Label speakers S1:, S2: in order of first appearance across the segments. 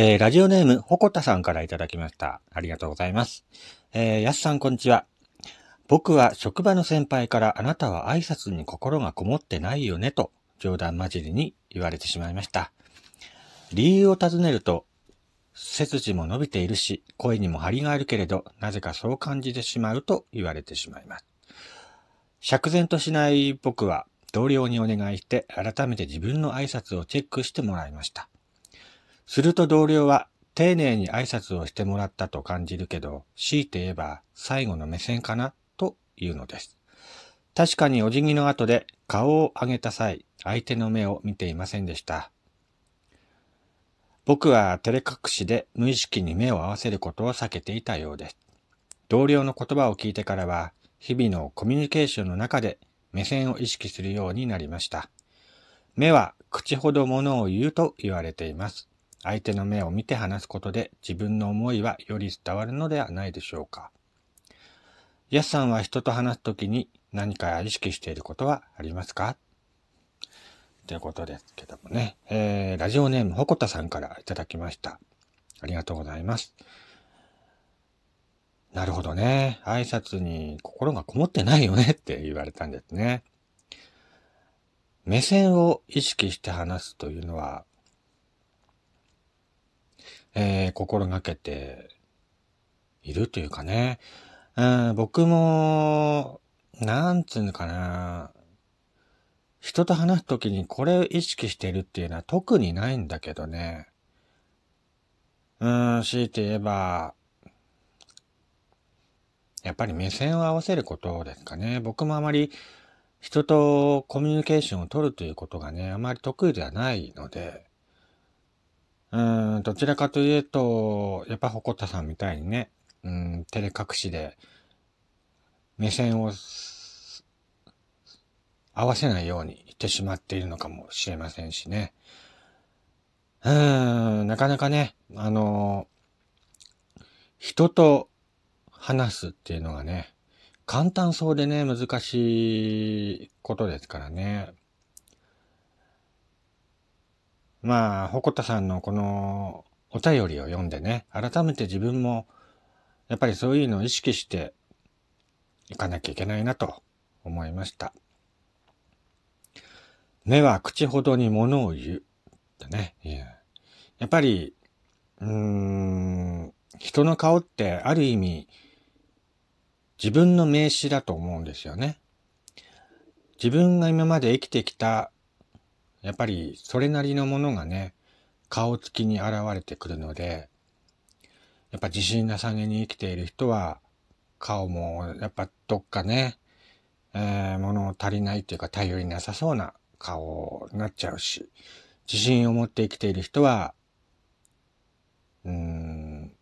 S1: えー、ラジオネーム、ほこたさんからいただきました。ありがとうございます。えー、やすさんこんにちは。僕は職場の先輩からあなたは挨拶に心がこもってないよねと冗談交じりに言われてしまいました。理由を尋ねると、背筋も伸びているし、声にも張りがあるけれど、なぜかそう感じてしまうと言われてしまいます。釈然としない僕は同僚にお願いして改めて自分の挨拶をチェックしてもらいました。すると同僚は丁寧に挨拶をしてもらったと感じるけど、強いて言えば最後の目線かなというのです。確かにお辞儀の後で顔を上げた際、相手の目を見ていませんでした。僕は照れ隠しで無意識に目を合わせることを避けていたようです。同僚の言葉を聞いてからは、日々のコミュニケーションの中で目線を意識するようになりました。目は口ほどものを言うと言われています。相手の目を見て話すことで自分の思いはより伝わるのではないでしょうか。やすさんは人と話すときに何か意識していることはありますか？ということですけどもね。えー、ラジオネームほこたさんからいただきました。ありがとうございます。なるほどね。挨拶に心がこもってないよねって言われたんですね。目線を意識して話すというのは、えー、心がけているというかね。うん、僕も、なんつうのかな。人と話すときにこれを意識してるっていうのは特にないんだけどね。うん、強いて言えば、やっぱり目線を合わせることですかね。僕もあまり人とコミュニケーションを取るということがね、あまり得意ではないので、うん、どちらかというと、やっぱほたさんみたいにね、うん、照れ隠しで、目線を合わせないようにしてしまっているのかもしれませんしね。うん、なかなかね、あの、人と話すっていうのがね、簡単そうでね、難しいことですからね。まあ、ほこたさんのこのお便りを読んでね、改めて自分も、やっぱりそういうのを意識していかなきゃいけないなと思いました。目は口ほどに物を言う。ってね。やっぱり、うーん、人の顔ってある意味、自分の名詞だと思うんですよね。自分が今まで生きてきた、やっぱりそれなりのものがね、顔つきに現れてくるので、やっぱ自信なさげに生きている人は、顔もやっぱどっかね、えー、物足りないっていうか頼りなさそうな顔になっちゃうし、自信を持って生きている人は、うーん、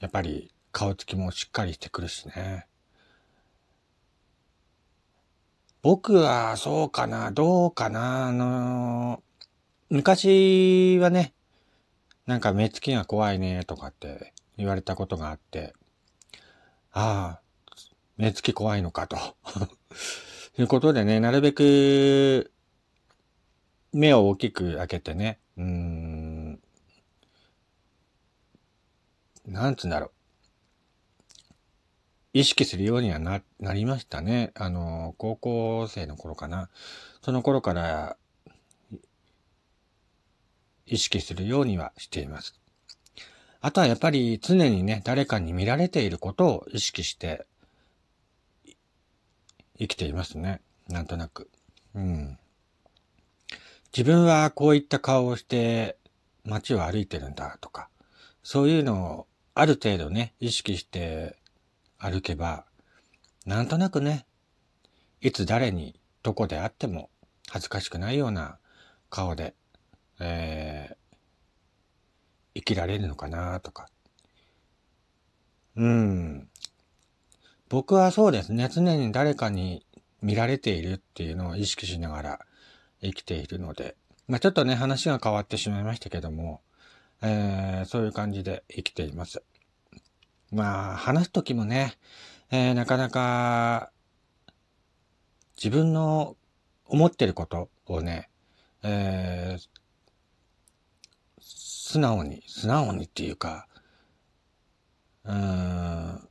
S1: やっぱり顔つきもしっかりしてくるしね。僕はそうかな、どうかな、あの昔はね、なんか目つきが怖いねとかって言われたことがあって、ああ、目つき怖いのかと。いうことでね、なるべく目を大きく開けてね、うーん、なんつうんだろう。意識するようにはな、なりましたね。あの、高校生の頃かな。その頃から意識するようにはしています。あとはやっぱり常にね、誰かに見られていることを意識して生きていますね。なんとなく。うん。自分はこういった顔をして街を歩いてるんだとか、そういうのをある程度ね、意識して歩けば、なんとなくね、いつ誰にどこであっても恥ずかしくないような顔で、えー、生きられるのかなとか。うん。僕はそうですね、常に誰かに見られているっていうのを意識しながら生きているので、まあちょっとね、話が変わってしまいましたけども、えー、そういう感じで生きています。まあ、話すときもね、えー、なかなか、自分の思ってることをね、えー、素直に、素直にっていうか、うん、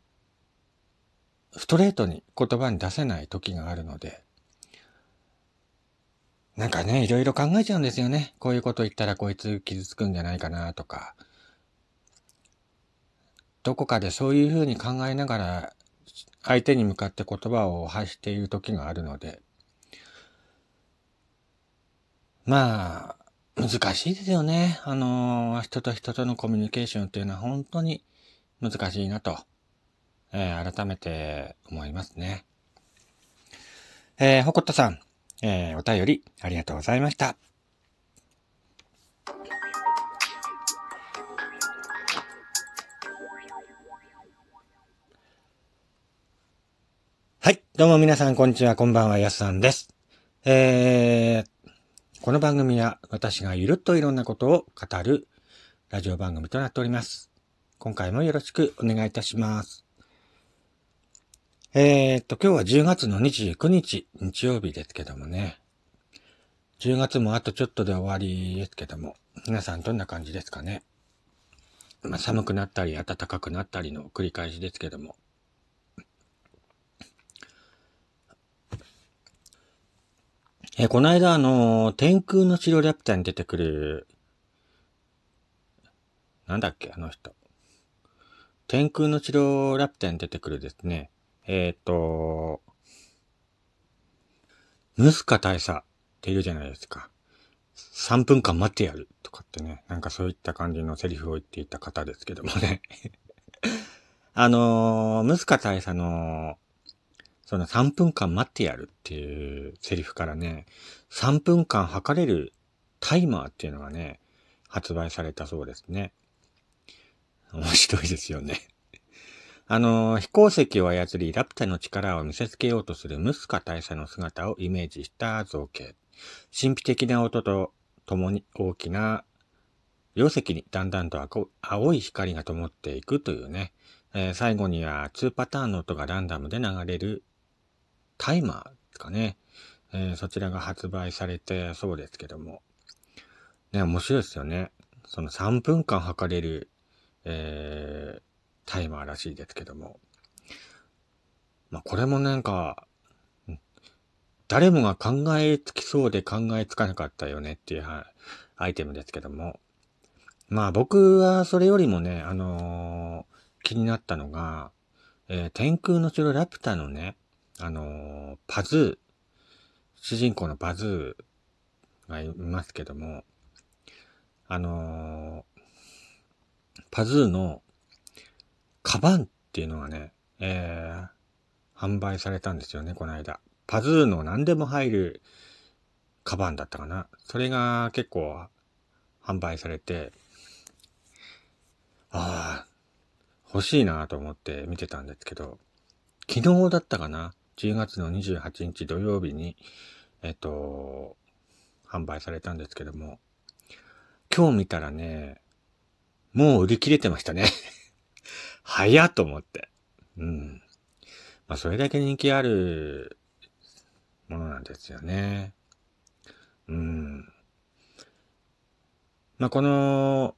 S1: ストレートに言葉に出せない時があるので、なんかね、いろいろ考えちゃうんですよね。こういうこと言ったらこいつ傷つくんじゃないかなとか。どこかでそういうふうに考えながら相手に向かって言葉を発している時があるので、まあ、難しいですよね。あの、人と人とのコミュニケーションっていうのは本当に難しいなと、えー、改めて思いますね。えー、ほこったさん、えー、お便りありがとうございました。はい。どうも皆さん、こんにちは。こんばんは。やすさんです。えー、この番組は私がゆるっといろんなことを語るラジオ番組となっております。今回もよろしくお願いいたします。えー、っと、今日は10月の29日、日曜日ですけどもね。10月もあとちょっとで終わりですけども、皆さんどんな感じですかね。まあ、寒くなったり暖かくなったりの繰り返しですけども。えこの間あの、天空の城ラピュタに出てくる、なんだっけ、あの人。天空の城ラピュタに出てくるですね。えっ、ー、と、ムスカ大佐っているじゃないですか。3分間待ってやるとかってね、なんかそういった感じのセリフを言っていた方ですけどもね。あのー、ムスカ大佐のその3分間待ってやるっていうセリフからね、3分間測れるタイマーっていうのがね、発売されたそうですね。面白いですよね。あの、飛行石を操り、ラプタの力を見せつけようとするムスカ大佐の姿をイメージした造形。神秘的な音と共に大きな容石にだんだんと青い光が灯っていくというね、えー、最後には2パターンの音がランダムで流れるタイマーですかね。えー、そちらが発売されてそうですけども。ね、面白いですよね。その3分間測れる、えー、タイマーらしいですけども。まあ、これもなんか、誰もが考えつきそうで考えつかなかったよねっていうアイテムですけども。まあ僕はそれよりもね、あのー、気になったのが、えー、天空の城ラピュタのね、あの、パズー、主人公のパズーがいますけども、あの、パズーのカバンっていうのがね、えー、販売されたんですよね、この間。パズーの何でも入るカバンだったかな。それが結構販売されて、ああ、欲しいなと思って見てたんですけど、昨日だったかな10月の28日土曜日に、えっと、販売されたんですけども、今日見たらね、もう売り切れてましたね 早っと思って。うん。まあ、それだけ人気あるものなんですよね。うん。まあ、この、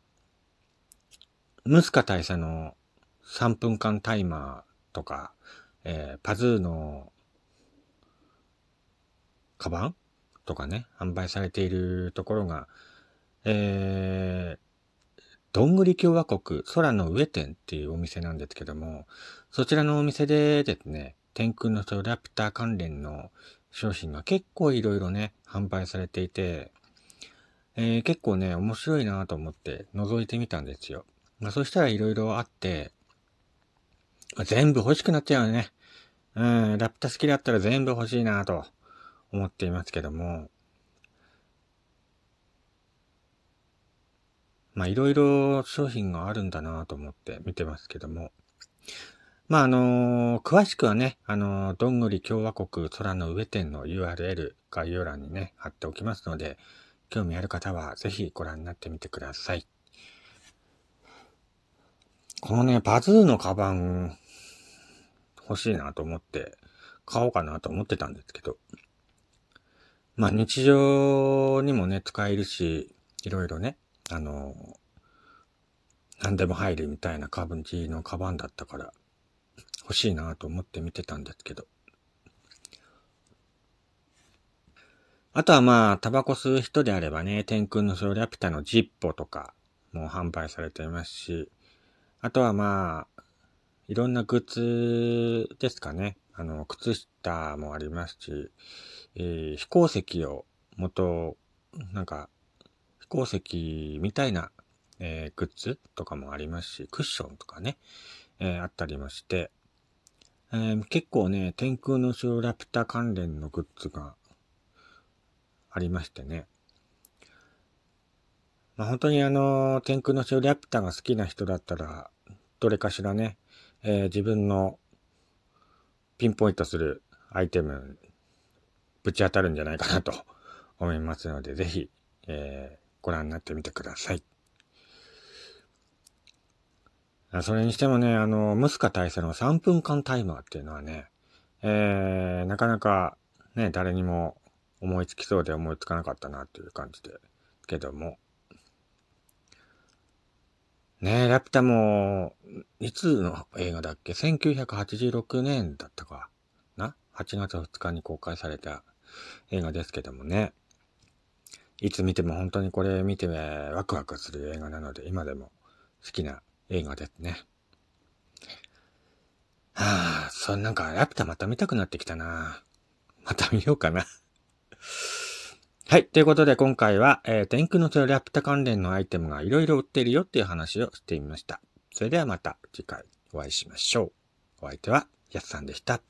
S1: ムスカ大佐の3分間タイマーとか、えー、パズーのカバン？とかね、販売されているところが、えー、どんぐり共和国空の上店っていうお店なんですけども、そちらのお店でですね、天空のソラピュタ関連の商品が結構いろいろね、販売されていて、えー、結構ね、面白いなと思って覗いてみたんですよ。まあ、そしたらいろいろあって、まあ、全部欲しくなっちゃうよね。うん、ラピュタ好きだったら全部欲しいなと思っていますけども、まあいろいろ商品があるんだなと思って見てますけども、まああのー、詳しくはね、あのー、どんぐり共和国空の上店の URL 概要欄にね、貼っておきますので、興味ある方はぜひご覧になってみてください。このね、パズーのカバン欲しいなと思って買おうかなと思ってたんですけど、まあ日常にもね、使えるし、いろいろね、あの、何でも入るみたいな感じのカバンだったから、欲しいなと思って見てたんですけど。あとはまあ、タバコ吸う人であればね、天空のソーラピュタのジッポとかも販売されていますし、あとはまあ、いろんなグッズですかね。あの、靴下もありますし、えー飛行石を元、なんか、飛行石みたいな、えーグッズとかもありますし、クッションとかね、えーあったりもして、えー結構ね、天空の城ラピュタ関連のグッズがありましてね。まあ、本当にあの、天空の城ラピュタが好きな人だったら、どれかしらね、えー自分のピンポイントするアイテム、ぶち当たるんじゃないかなと思いますので、ぜひ、えーご覧になってみてください。それにしてもね、あの、ムスカ大佐の3分間タイマーっていうのはね、えー、なかなかね、誰にも思いつきそうで思いつかなかったなっていう感じで、けども。ねえ、ラピュタも、いつの映画だっけ ?1986 年だったかな ?8 月2日に公開された映画ですけどもね。いつ見ても本当にこれ見てワクワクする映画なので、今でも好きな映画ですね。はあ、そんなんか、ラピュタまた見たくなってきたな。また見ようかな。はい。ということで今回は、えー、天空のトラピタ関連のアイテムがいろいろ売ってるよっていう話をしてみました。それではまた次回お会いしましょう。お相手は、やすさんでした。